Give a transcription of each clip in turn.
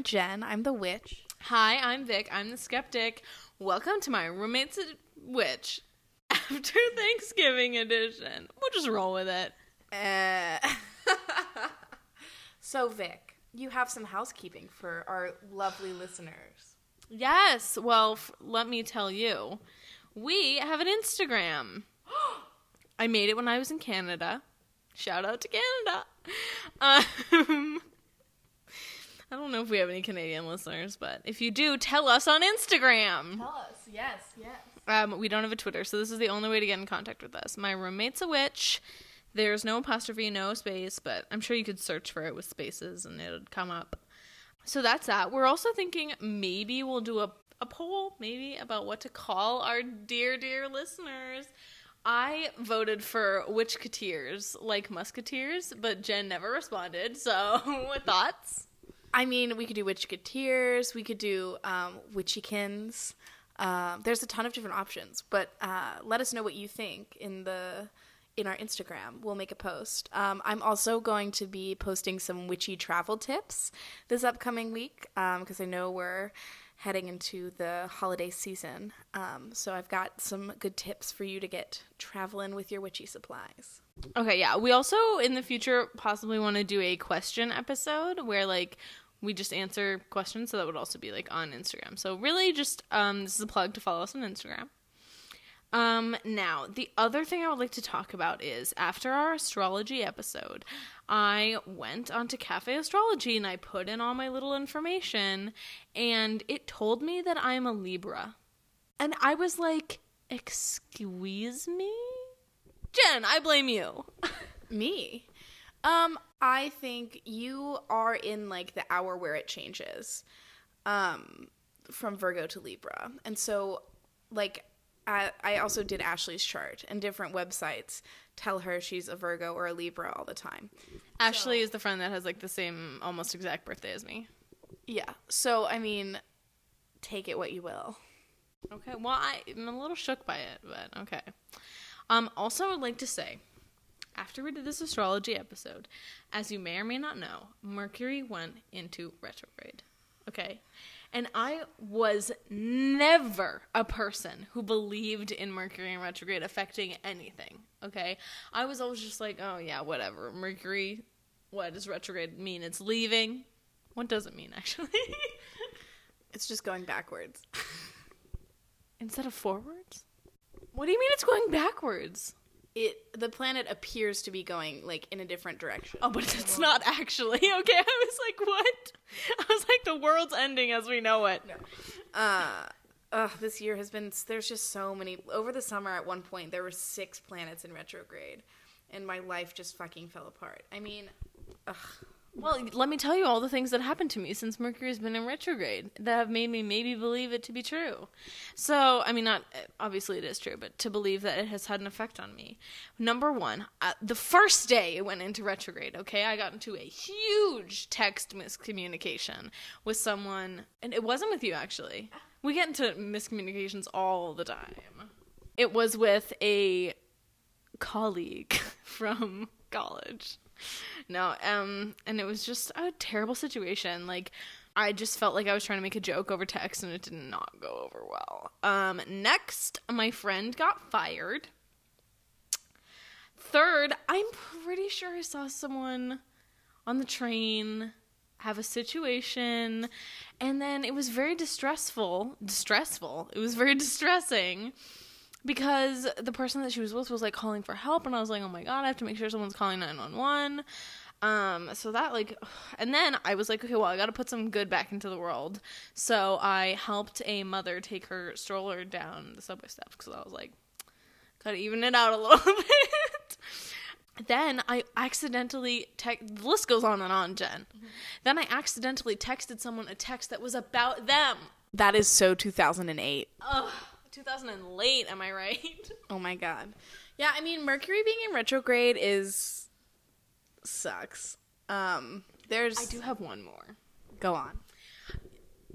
I'm Jen. I'm the witch. Hi, I'm Vic. I'm the skeptic. Welcome to my roommate's witch after Thanksgiving edition. We'll just roll with it. Uh, so, Vic, you have some housekeeping for our lovely listeners. Yes. Well, f- let me tell you, we have an Instagram. I made it when I was in Canada. Shout out to Canada. Um, I don't know if we have any Canadian listeners, but if you do, tell us on Instagram. Tell us. Yes, yes. Um, we don't have a Twitter, so this is the only way to get in contact with us. My roommate's a witch. There's no apostrophe, no space, but I'm sure you could search for it with spaces and it would come up. So that's that. We're also thinking maybe we'll do a, a poll, maybe, about what to call our dear, dear listeners. I voted for witchketeers, like musketeers, but Jen never responded. So, what thoughts? I mean, we could do witchketeers. We could do um, witchykins. Um, there's a ton of different options, but uh, let us know what you think in the in our Instagram. We'll make a post. Um, I'm also going to be posting some witchy travel tips this upcoming week because I know we're heading into the holiday season. Um, so I've got some good tips for you to get traveling with your witchy supplies. Okay, yeah. We also in the future possibly want to do a question episode where like we just answer questions, so that would also be like on Instagram. So really just um this is a plug to follow us on Instagram. Um now, the other thing I would like to talk about is after our astrology episode, I went onto Cafe Astrology and I put in all my little information and it told me that I'm a Libra. And I was like, "Excuse me?" Jen, I blame you. Me? Um, I think you are in like the hour where it changes, um, from Virgo to Libra, and so like I, I also did Ashley's chart, and different websites tell her she's a Virgo or a Libra all the time. Ashley is the friend that has like the same almost exact birthday as me. Yeah, so I mean, take it what you will. Okay, well, I, I'm a little shook by it, but okay. Um, also, I would like to say, after we did this astrology episode, as you may or may not know, Mercury went into retrograde. Okay? And I was never a person who believed in Mercury in retrograde affecting anything. Okay? I was always just like, oh, yeah, whatever. Mercury, what does retrograde mean? It's leaving. What does it mean, actually? It's just going backwards. Instead of forwards? What do you mean it's going backwards? It the planet appears to be going like in a different direction. Oh, but it's not actually. Okay, I was like, what? I was like, the world's ending as we know it. No. uh ugh, this year has been there's just so many over the summer at one point there were six planets in retrograde and my life just fucking fell apart i mean ugh. Well, let me tell you all the things that happened to me since Mercury has been in retrograde that have made me maybe believe it to be true. So, I mean, not obviously it is true, but to believe that it has had an effect on me. Number one, uh, the first day it went into retrograde, okay, I got into a huge text miscommunication with someone, and it wasn't with you actually. We get into miscommunications all the time. It was with a colleague from college. No, um, and it was just a terrible situation. Like, I just felt like I was trying to make a joke over text, and it did not go over well. Um, next, my friend got fired. Third, I'm pretty sure I saw someone on the train have a situation, and then it was very distressful. Distressful. It was very distressing because the person that she was with was like calling for help and I was like, "Oh my god, I have to make sure someone's calling 911." Um so that like and then I was like, "Okay, well, I got to put some good back into the world." So I helped a mother take her stroller down the subway steps cuz I was like, got to even it out a little bit. Then I accidentally text. The list goes on and on, Jen. Then I accidentally texted someone a text that was about them. that is so 2008 Ugh, 2000 and late, am I right? oh my god yeah i mean mercury being in retrograde is sucks um there's I do have one more. go on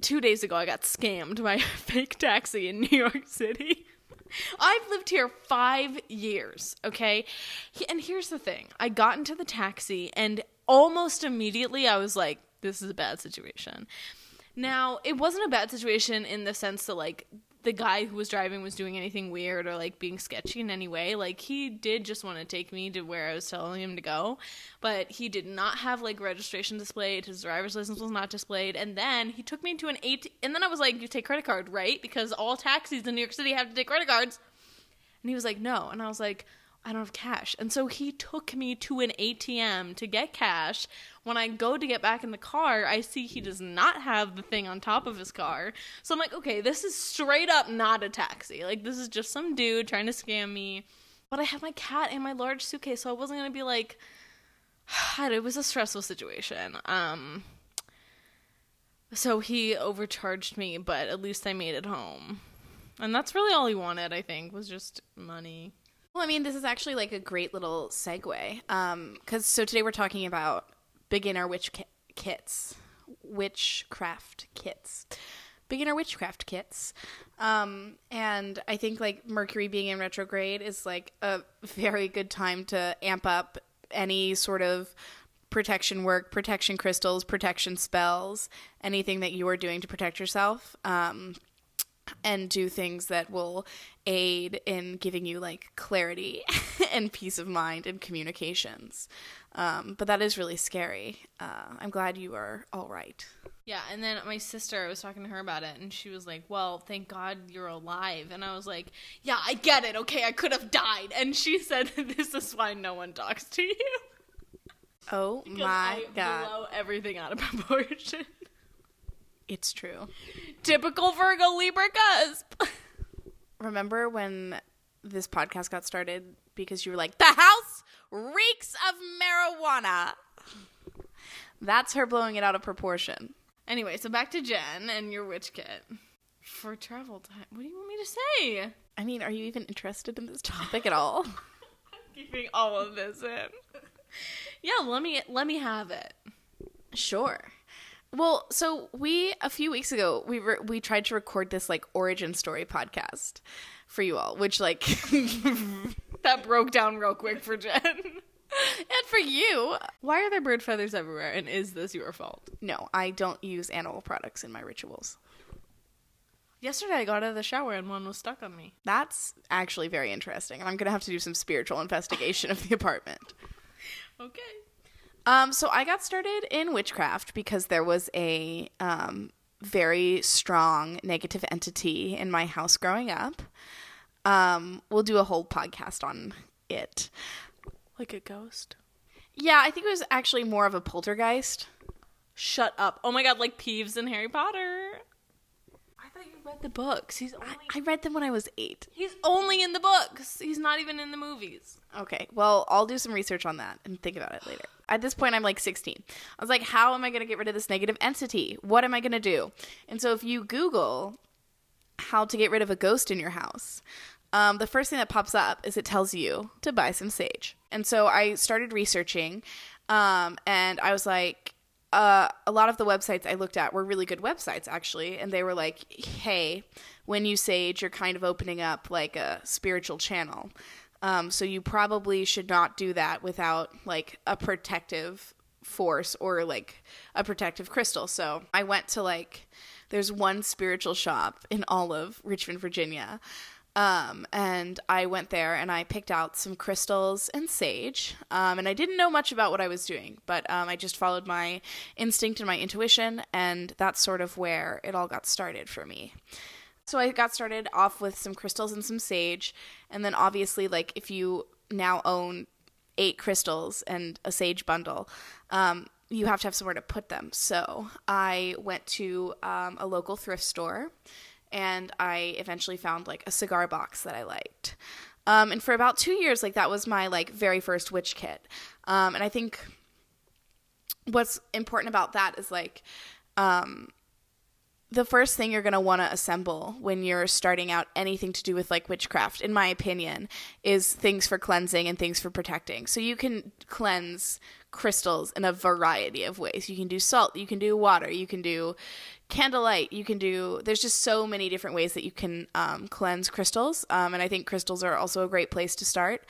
Two days ago, I got scammed by a fake taxi in New York City. I've lived here five years, okay? And here's the thing I got into the taxi, and almost immediately I was like, this is a bad situation. Now, it wasn't a bad situation in the sense that like the guy who was driving was doing anything weird or like being sketchy in any way. Like he did just want to take me to where I was telling him to go, but he did not have like registration displayed. His driver's license was not displayed, and then he took me to an eight. And then I was like, "You take credit card, right? Because all taxis in New York City have to take credit cards." And he was like, "No," and I was like. I don't have cash. And so he took me to an ATM to get cash. When I go to get back in the car, I see he does not have the thing on top of his car. So I'm like, okay, this is straight up not a taxi. Like, this is just some dude trying to scam me. But I had my cat and my large suitcase, so I wasn't going to be like, it was a stressful situation. Um, so he overcharged me, but at least I made it home. And that's really all he wanted, I think, was just money. Well, I mean, this is actually like a great little segue. Um, cause so today we're talking about beginner witch ki- kits, witchcraft kits, beginner witchcraft kits. Um, and I think like Mercury being in retrograde is like a very good time to amp up any sort of protection work, protection crystals, protection spells, anything that you are doing to protect yourself. Um, and do things that will aid in giving you like clarity and peace of mind and communications. Um, but that is really scary. Uh, I'm glad you are all right. Yeah, and then my sister, I was talking to her about it, and she was like, Well, thank God you're alive. And I was like, Yeah, I get it. Okay, I could have died. And she said, This is why no one talks to you. Oh Because my I God. blow everything out of proportion. It's true. Typical Virgo Libra cusp. Remember when this podcast got started because you were like, the house reeks of marijuana? That's her blowing it out of proportion. anyway, so back to Jen and your witch kit. For travel time. What do you want me to say? I mean, are you even interested in this topic at all? Keeping all of this in. yeah, let me let me have it. Sure. Well, so we a few weeks ago we re- we tried to record this like origin story podcast for you all, which like That broke down real quick for Jen. and for you. Why are there bird feathers everywhere? And is this your fault? No, I don't use animal products in my rituals. Yesterday I got out of the shower and one was stuck on me. That's actually very interesting. and I'm gonna have to do some spiritual investigation of the apartment. Okay. Um, so I got started in witchcraft because there was a um, very strong negative entity in my house growing up. Um, we'll do a whole podcast on it. Like a ghost. Yeah, I think it was actually more of a poltergeist. Shut up. Oh my god, like Peeves in Harry Potter. I thought you read the books. He's only I read them when I was eight. He's only in the books. He's not even in the movies. Okay, well, I'll do some research on that and think about it later. At this point, I'm like 16. I was like, how am I going to get rid of this negative entity? What am I going to do? And so, if you Google how to get rid of a ghost in your house, um, the first thing that pops up is it tells you to buy some sage. And so, I started researching, um, and I was like, uh, a lot of the websites I looked at were really good websites, actually. And they were like, hey, when you sage, you're kind of opening up like a spiritual channel. Um, so you probably should not do that without like a protective force or like a protective crystal. So I went to like, there's one spiritual shop in all of Richmond, Virginia. Um, and I went there and I picked out some crystals and sage. Um, and I didn't know much about what I was doing, but um, I just followed my instinct and my intuition, and that's sort of where it all got started for me. So I got started off with some crystals and some sage, and then obviously, like if you now own eight crystals and a sage bundle, um, you have to have somewhere to put them. So I went to um, a local thrift store, and I eventually found like a cigar box that I liked. Um, and for about two years, like that was my like very first witch kit. Um, and I think what's important about that is like um, the first thing you're going to want to assemble when you're starting out anything to do with like witchcraft in my opinion is things for cleansing and things for protecting so you can cleanse crystals in a variety of ways you can do salt you can do water you can do candlelight you can do there's just so many different ways that you can um, cleanse crystals um, and i think crystals are also a great place to start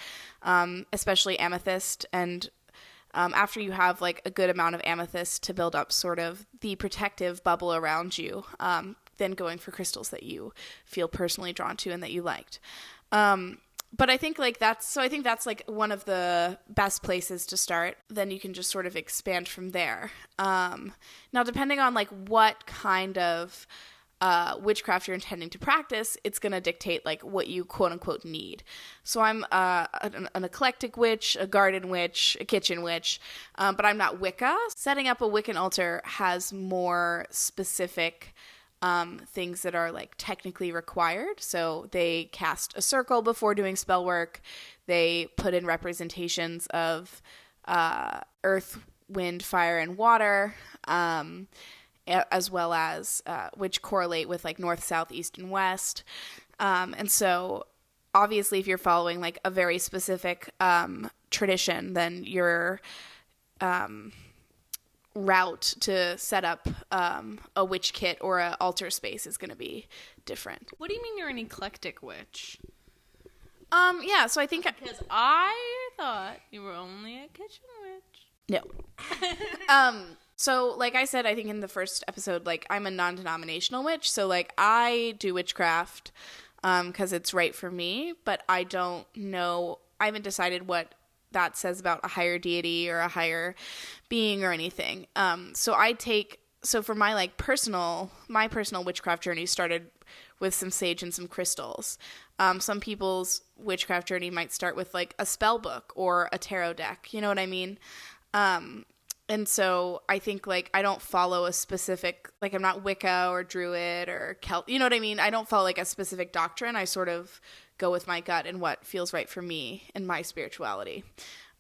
um, especially amethyst and um, after you have like a good amount of amethyst to build up sort of the protective bubble around you, um, then going for crystals that you feel personally drawn to and that you liked. Um, but I think like that's so I think that's like one of the best places to start. Then you can just sort of expand from there. Um, now, depending on like what kind of uh, witchcraft you're intending to practice, it's going to dictate like what you quote unquote need. So I'm uh, an, an, eclectic witch, a garden witch, a kitchen witch, um, but I'm not Wicca. Setting up a Wiccan altar has more specific um, things that are like technically required. So they cast a circle before doing spell work. They put in representations of uh, earth, wind, fire, and water, um, as well as uh, which correlate with like north, south, east, and west. Um, and so obviously, if you're following like a very specific um, tradition, then you're um, route to set up um, a witch kit or a altar space is going to be different. What do you mean you're an eclectic witch? Um, yeah, so I think because I, I thought you were only a kitchen witch. No. um, so like I said, I think in the first episode, like I'm a non-denominational witch, so like I do witchcraft um because it's right for me, but I don't know. I haven't decided what that says about a higher deity or a higher being or anything. Um, so I take so for my like personal my personal witchcraft journey started with some sage and some crystals. Um, some people's witchcraft journey might start with like a spell book or a tarot deck. You know what I mean? Um, and so I think like I don't follow a specific like I'm not Wicca or Druid or Celt. You know what I mean? I don't follow like a specific doctrine. I sort of go with my gut and what feels right for me and my spirituality.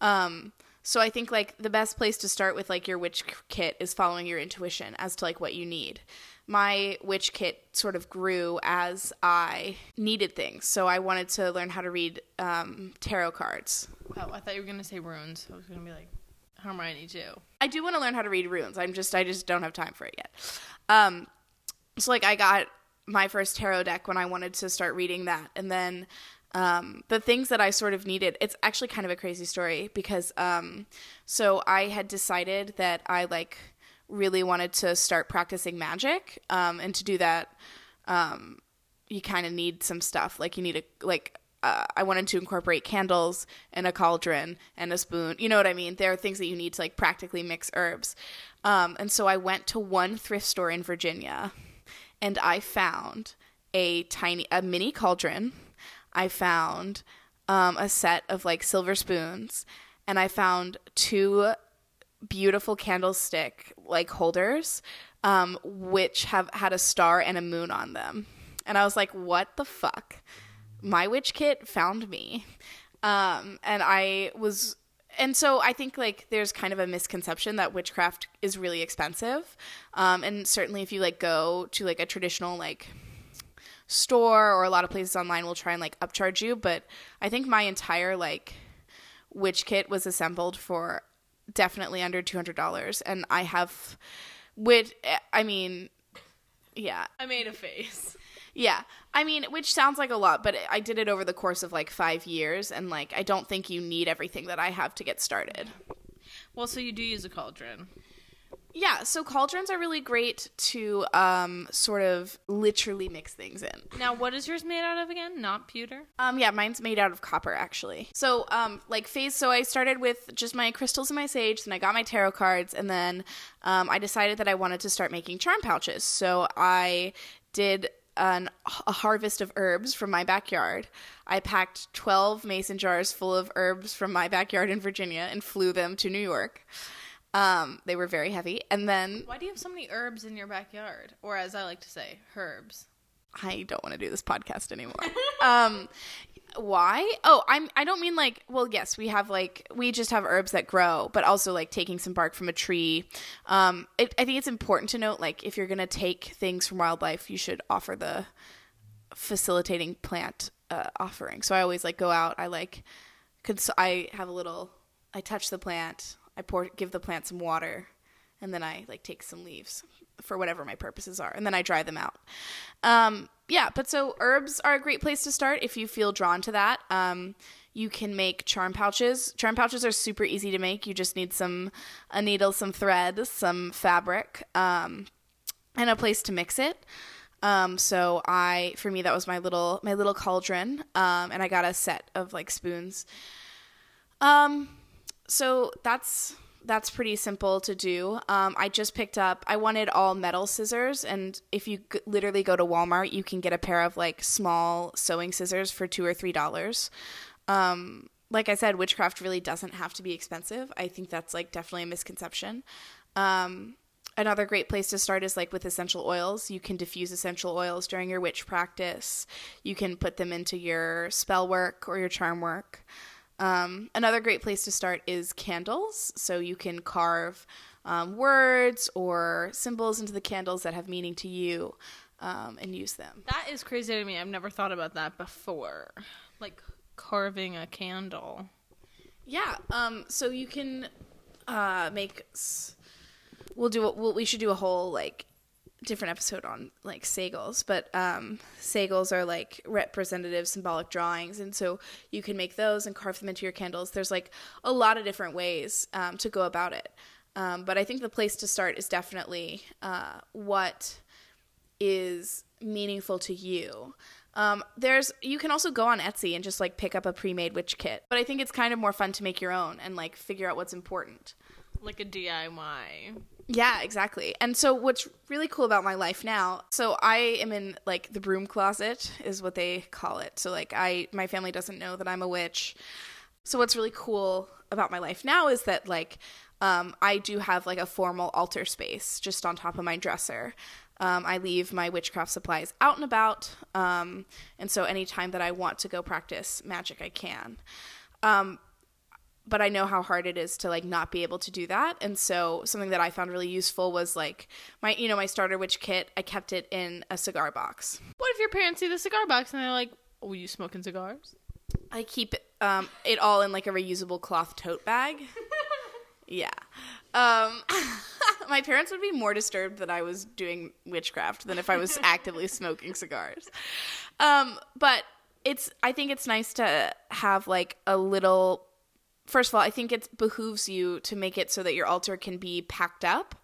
Um, so I think like the best place to start with like your witch kit is following your intuition as to like what you need. My witch kit sort of grew as I needed things. So I wanted to learn how to read um, tarot cards. Oh, I thought you were gonna say runes. I was gonna be like Hermione too. I do want to learn how to read runes. I'm just I just don't have time for it yet. Um, so like I got my first tarot deck when I wanted to start reading that. And then um, the things that I sort of needed, it's actually kind of a crazy story because um, so I had decided that I like really wanted to start practicing magic. Um, and to do that, um, you kind of need some stuff. Like you need a, like, uh, I wanted to incorporate candles and a cauldron and a spoon. You know what I mean? There are things that you need to like practically mix herbs. Um, and so I went to one thrift store in Virginia and I found a tiny, a mini cauldron. I found um, a set of like silver spoons, and I found two beautiful candlestick like holders, um, which have had a star and a moon on them. And I was like, what the fuck? My witch kit found me. Um, and I was and so I think like there's kind of a misconception that witchcraft is really expensive, um, and certainly if you like go to like a traditional like store or a lot of places online will try and like upcharge you, but I think my entire like witch kit was assembled for definitely under two hundred dollars, and I have, with I mean, yeah, I made a face. Yeah. I mean, which sounds like a lot, but I did it over the course of like five years, and like, I don't think you need everything that I have to get started. Well, so you do use a cauldron. Yeah, so cauldrons are really great to um, sort of literally mix things in. Now, what is yours made out of again? Not pewter? Um, yeah, mine's made out of copper actually. So, um, like phase. So I started with just my crystals and my sage, and I got my tarot cards, and then um, I decided that I wanted to start making charm pouches. So I did an, a harvest of herbs from my backyard. I packed 12 mason jars full of herbs from my backyard in Virginia and flew them to New York. Um, they were very heavy. And then. Why do you have so many herbs in your backyard? Or, as I like to say, herbs. I don't want to do this podcast anymore. um, why? Oh, I'm I don't mean like well, yes, we have like we just have herbs that grow, but also like taking some bark from a tree. Um it, I think it's important to note like if you're going to take things from wildlife, you should offer the facilitating plant uh, offering. So I always like go out, I like cons- I have a little I touch the plant, I pour give the plant some water, and then I like take some leaves for whatever my purposes are, and then I dry them out. Um yeah, but so herbs are a great place to start if you feel drawn to that. Um, you can make charm pouches. Charm pouches are super easy to make. You just need some a needle, some thread, some fabric, um, and a place to mix it. Um, so I, for me, that was my little my little cauldron, um, and I got a set of like spoons. Um, so that's that's pretty simple to do. Um, I just picked up. I wanted all metal scissors, and if you g- literally go to Walmart, you can get a pair of like small sewing scissors for two or three dollars. Um, like I said, witchcraft really doesn't have to be expensive. I think that's like definitely a misconception. Um, another great place to start is like with essential oils. You can diffuse essential oils during your witch practice. You can put them into your spell work or your charm work. Um, another great place to start is candles. So you can carve um, words or symbols into the candles that have meaning to you um, and use them. That is crazy to me. I've never thought about that before. Like carving a candle. Yeah. Um. So you can uh, make. s- We'll do. A, we'll, we should do a whole like different episode on like sigils, but um, sigils are like representative symbolic drawings, and so you can make those and carve them into your candles. There's like a lot of different ways um, to go about it, um, but I think the place to start is definitely uh, what is meaningful to you. Um, there's you can also go on Etsy and just like pick up a pre-made witch kit, but I think it's kind of more fun to make your own and like figure out what's important. Like a DIY. Yeah, exactly. And so what's really cool about my life now, so I am in like the broom closet is what they call it. So like I my family doesn't know that I'm a witch. So what's really cool about my life now is that like um, I do have like a formal altar space just on top of my dresser. Um, I leave my witchcraft supplies out and about, um, and so anytime that I want to go practice magic, I can. Um, but I know how hard it is to like not be able to do that. And so something that I found really useful was like my you know my starter witch kit. I kept it in a cigar box. What if your parents see the cigar box and they're like, "Oh, you smoking cigars?" I keep it, um, it all in like a reusable cloth tote bag. yeah. Um, my parents would be more disturbed that I was doing witchcraft than if I was actively smoking cigars. Um, but it's I think it's nice to have like a little first of all, I think it behooves you to make it so that your altar can be packed up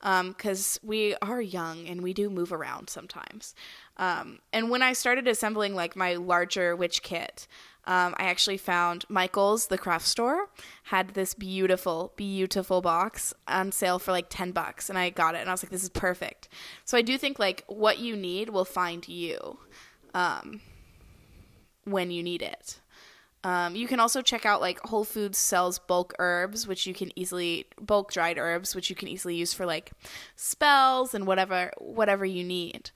because we are young and we do move around sometimes. Um, and when I started assembling like my larger witch kit, um, I actually found Michael's, the craft store, had this beautiful, beautiful box on sale for like 10 bucks. And I got it and I was like, this is perfect. So I do think like what you need will find you um, when you need it. Um, you can also check out like Whole Foods sells bulk herbs, which you can easily bulk dried herbs, which you can easily use for like spells and whatever whatever you need.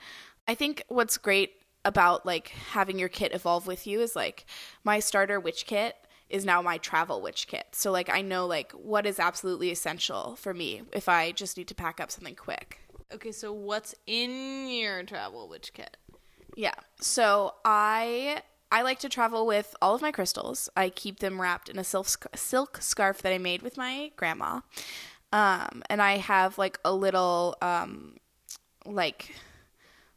I think what's great about like having your kit evolve with you is like my starter witch kit is now my travel witch kit. So like I know like what is absolutely essential for me if I just need to pack up something quick. Okay, so what's in your travel witch kit? Yeah. So I I like to travel with all of my crystals. I keep them wrapped in a silk silk scarf that I made with my grandma. Um, and I have like a little um, like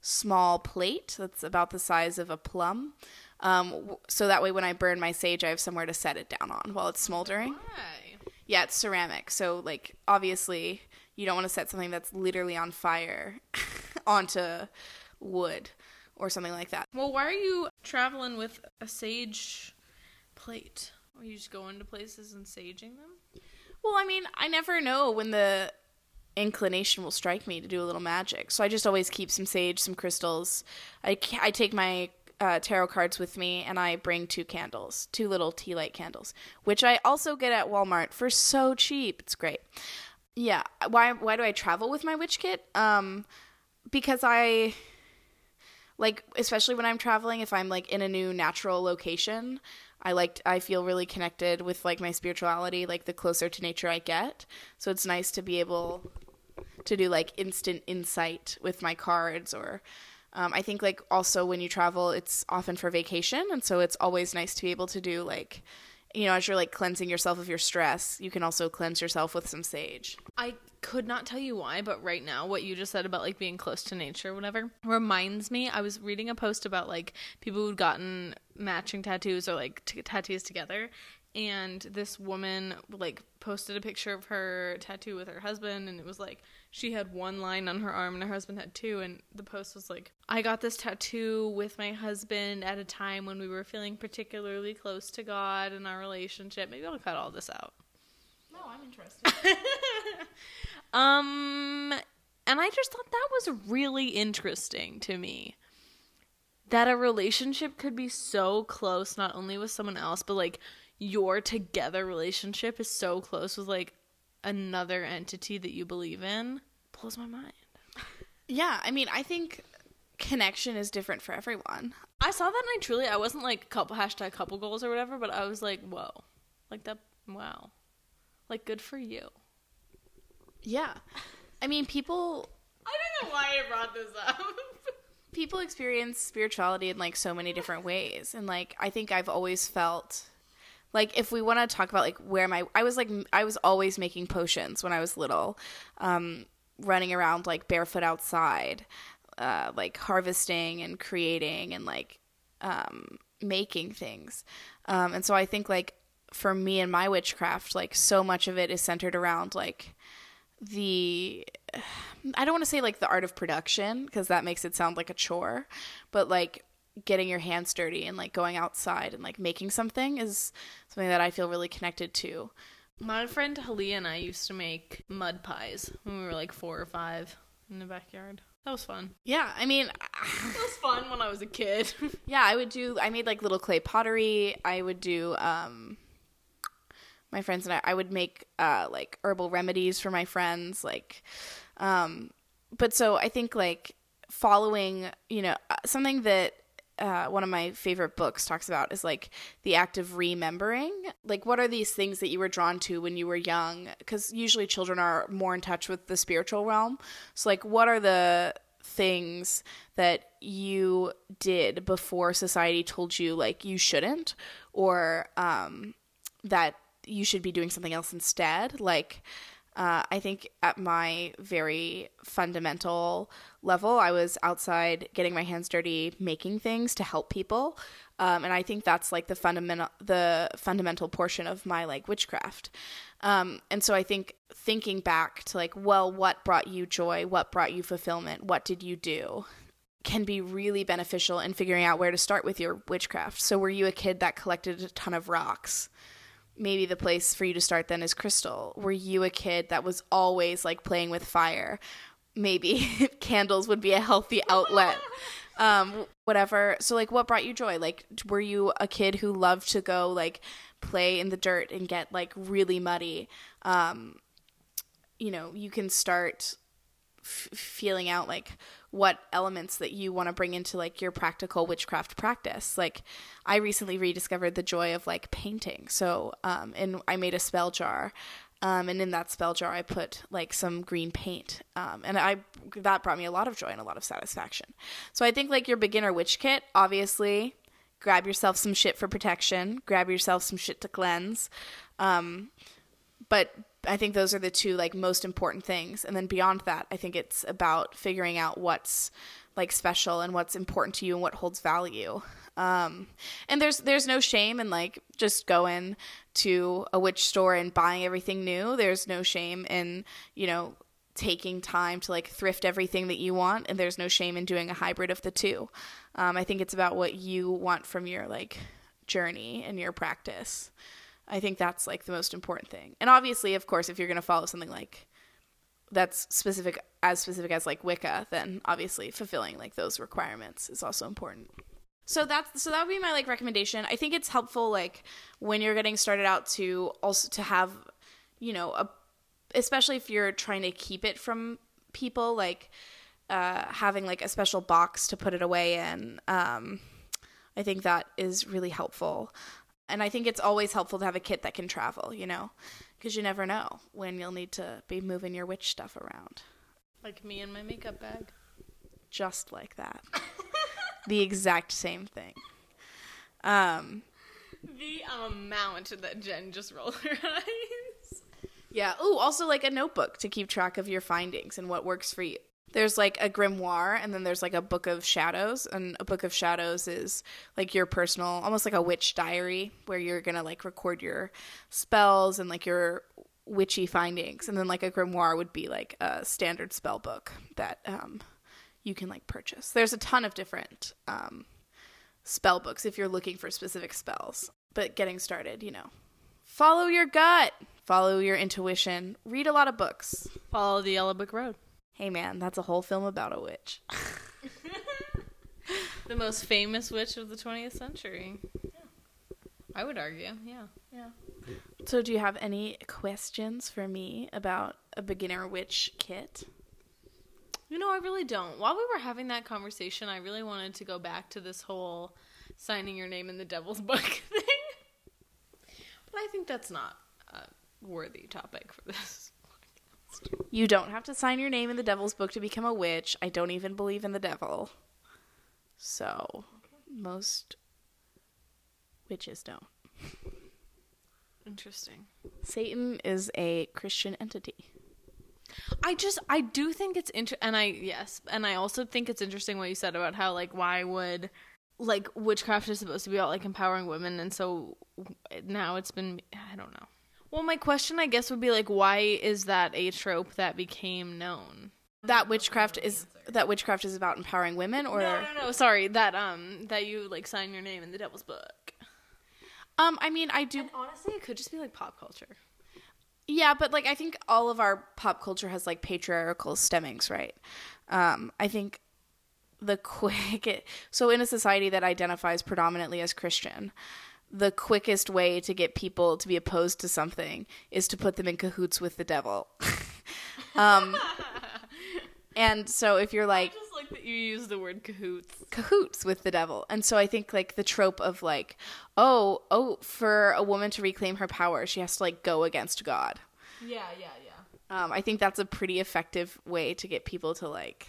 small plate that's about the size of a plum. Um, so that way when I burn my sage, I have somewhere to set it down on while it's smoldering. Why? Yeah, it's ceramic. So like obviously you don't want to set something that's literally on fire onto wood or something like that. Well, why are you traveling with a sage plate? Are you just go into places and saging them? Well, I mean, I never know when the inclination will strike me to do a little magic. So I just always keep some sage, some crystals. I, I take my uh, tarot cards with me and I bring two candles, two little tea light candles, which I also get at Walmart for so cheap. It's great. Yeah. Why why do I travel with my witch kit? Um because I like especially when I'm traveling if I'm like in a new natural location, I like I feel really connected with like my spirituality like the closer to nature I get. So it's nice to be able to do like instant insight with my cards or um, I think like also when you travel it's often for vacation and so it's always nice to be able to do like you know, as you're like cleansing yourself of your stress, you can also cleanse yourself with some sage. I could not tell you why, but right now, what you just said about like being close to nature, whatever, reminds me. I was reading a post about like people who'd gotten matching tattoos or like t- tattoos together, and this woman like posted a picture of her tattoo with her husband, and it was like she had one line on her arm and her husband had two, and the post was like, "I got this tattoo with my husband at a time when we were feeling particularly close to God in our relationship." Maybe I'll cut all this out. No, I'm interested. Um, and I just thought that was really interesting to me. That a relationship could be so close, not only with someone else, but like your together relationship is so close with like another entity that you believe in. Blows my mind. yeah, I mean, I think connection is different for everyone. I saw that and I truly, I wasn't like couple hashtag couple goals or whatever, but I was like, whoa, like that, wow, like good for you. Yeah. I mean, people I don't know why I brought this up. people experience spirituality in like so many different ways and like I think I've always felt like if we want to talk about like where my I was like I was always making potions when I was little. Um running around like barefoot outside, uh like harvesting and creating and like um making things. Um and so I think like for me and my witchcraft like so much of it is centered around like the I don't want to say like the art of production because that makes it sound like a chore, but like getting your hands dirty and like going outside and like making something is something that I feel really connected to. My friend Halia and I used to make mud pies when we were like four or five in the backyard. That was fun. Yeah, I mean, It was fun when I was a kid. yeah, I would do. I made like little clay pottery. I would do. um my friends and I, I would make uh, like herbal remedies for my friends, like, um, but so I think like following, you know, uh, something that uh, one of my favorite books talks about is like the act of remembering. Like, what are these things that you were drawn to when you were young? Because usually children are more in touch with the spiritual realm. So, like, what are the things that you did before society told you like you shouldn't, or um, that you should be doing something else instead. Like, uh, I think at my very fundamental level, I was outside getting my hands dirty, making things to help people, um, and I think that's like the fundamental the fundamental portion of my like witchcraft. Um, and so I think thinking back to like, well, what brought you joy? What brought you fulfillment? What did you do? Can be really beneficial in figuring out where to start with your witchcraft. So, were you a kid that collected a ton of rocks? Maybe the place for you to start then is crystal. Were you a kid that was always like playing with fire? Maybe candles would be a healthy outlet. Um, whatever. So like what brought you joy? Like were you a kid who loved to go like play in the dirt and get like really muddy? Um, you know, you can start f- feeling out like what elements that you want to bring into like your practical witchcraft practice. Like I recently rediscovered the joy of like painting. So um and I made a spell jar. Um, and in that spell jar, I put like some green paint, um, and I that brought me a lot of joy and a lot of satisfaction. So I think like your beginner witch kit, obviously, grab yourself some shit for protection, grab yourself some shit to cleanse, um, but I think those are the two like most important things. And then beyond that, I think it's about figuring out what's like special and what's important to you and what holds value. Um, and there's there's no shame in like just going to a witch store and buying everything new. There's no shame in you know taking time to like thrift everything that you want, and there's no shame in doing a hybrid of the two. Um, I think it's about what you want from your like journey and your practice. I think that's like the most important thing. And obviously, of course, if you're going to follow something like that's specific as specific as like Wicca, then obviously fulfilling like those requirements is also important. So that's so that would be my like recommendation. I think it's helpful like when you're getting started out to also to have, you know, a especially if you're trying to keep it from people like uh having like a special box to put it away in. Um I think that is really helpful. And I think it's always helpful to have a kit that can travel, you know, because you never know when you'll need to be moving your witch stuff around. Like me and my makeup bag. Just like that. the exact same thing. Um, the amount that Jen just rolled her eyes. Yeah. Ooh, also like a notebook to keep track of your findings and what works for you. There's like a grimoire and then there's like a book of shadows and a book of shadows is like your personal almost like a witch diary where you're going to like record your spells and like your witchy findings and then like a grimoire would be like a standard spell book that um you can like purchase. There's a ton of different um spell books if you're looking for specific spells. But getting started, you know, follow your gut, follow your intuition, read a lot of books. Follow the Yellow Book Road. Hey man, that's a whole film about a witch. The most famous witch of the 20th century. I would argue, yeah. Yeah. So, do you have any questions for me about a beginner witch kit? You know, I really don't. While we were having that conversation, I really wanted to go back to this whole signing your name in the devil's book thing. But I think that's not a worthy topic for this. You don't have to sign your name in the devil's book to become a witch. I don't even believe in the devil. So, most witches don't. Interesting. Satan is a Christian entity. I just I do think it's inter and I yes, and I also think it's interesting what you said about how like why would like witchcraft is supposed to be about like empowering women and so now it's been I don't know. Well, my question I guess would be like why is that a trope that became known? That witchcraft is that witchcraft is about empowering women or No, no, no, sorry. That um that you like sign your name in the devil's book. Um I mean I do And honestly, it could just be like pop culture. Yeah, but like I think all of our pop culture has like patriarchal stemmings, right? Um, I think the quick so in a society that identifies predominantly as Christian, the quickest way to get people to be opposed to something is to put them in cahoots with the devil. um, and so if you're like I just like that you use the word cahoots. cahoots with the devil. And so I think like the trope of like, oh, oh, for a woman to reclaim her power, she has to like go against God. Yeah, yeah, yeah. Um, I think that's a pretty effective way to get people to like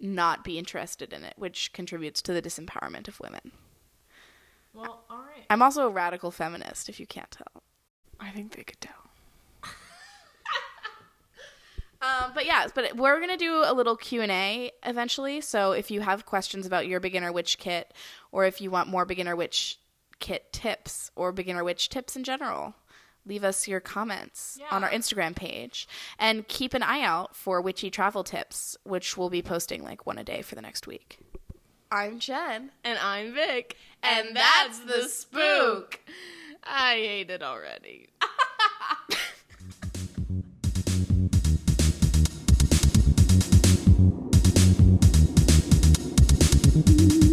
not be interested in it, which contributes to the disempowerment of women. Well. I'm also a radical feminist, if you can't tell. I think they could tell. Um, but yeah, but we're gonna do a little Q and A eventually. So if you have questions about your beginner witch kit, or if you want more beginner witch kit tips or beginner witch tips in general, leave us your comments on our Instagram page, and keep an eye out for witchy travel tips, which we'll be posting like one a day for the next week. I'm Jen. And I'm Vic. And that's the spook. I hate it already.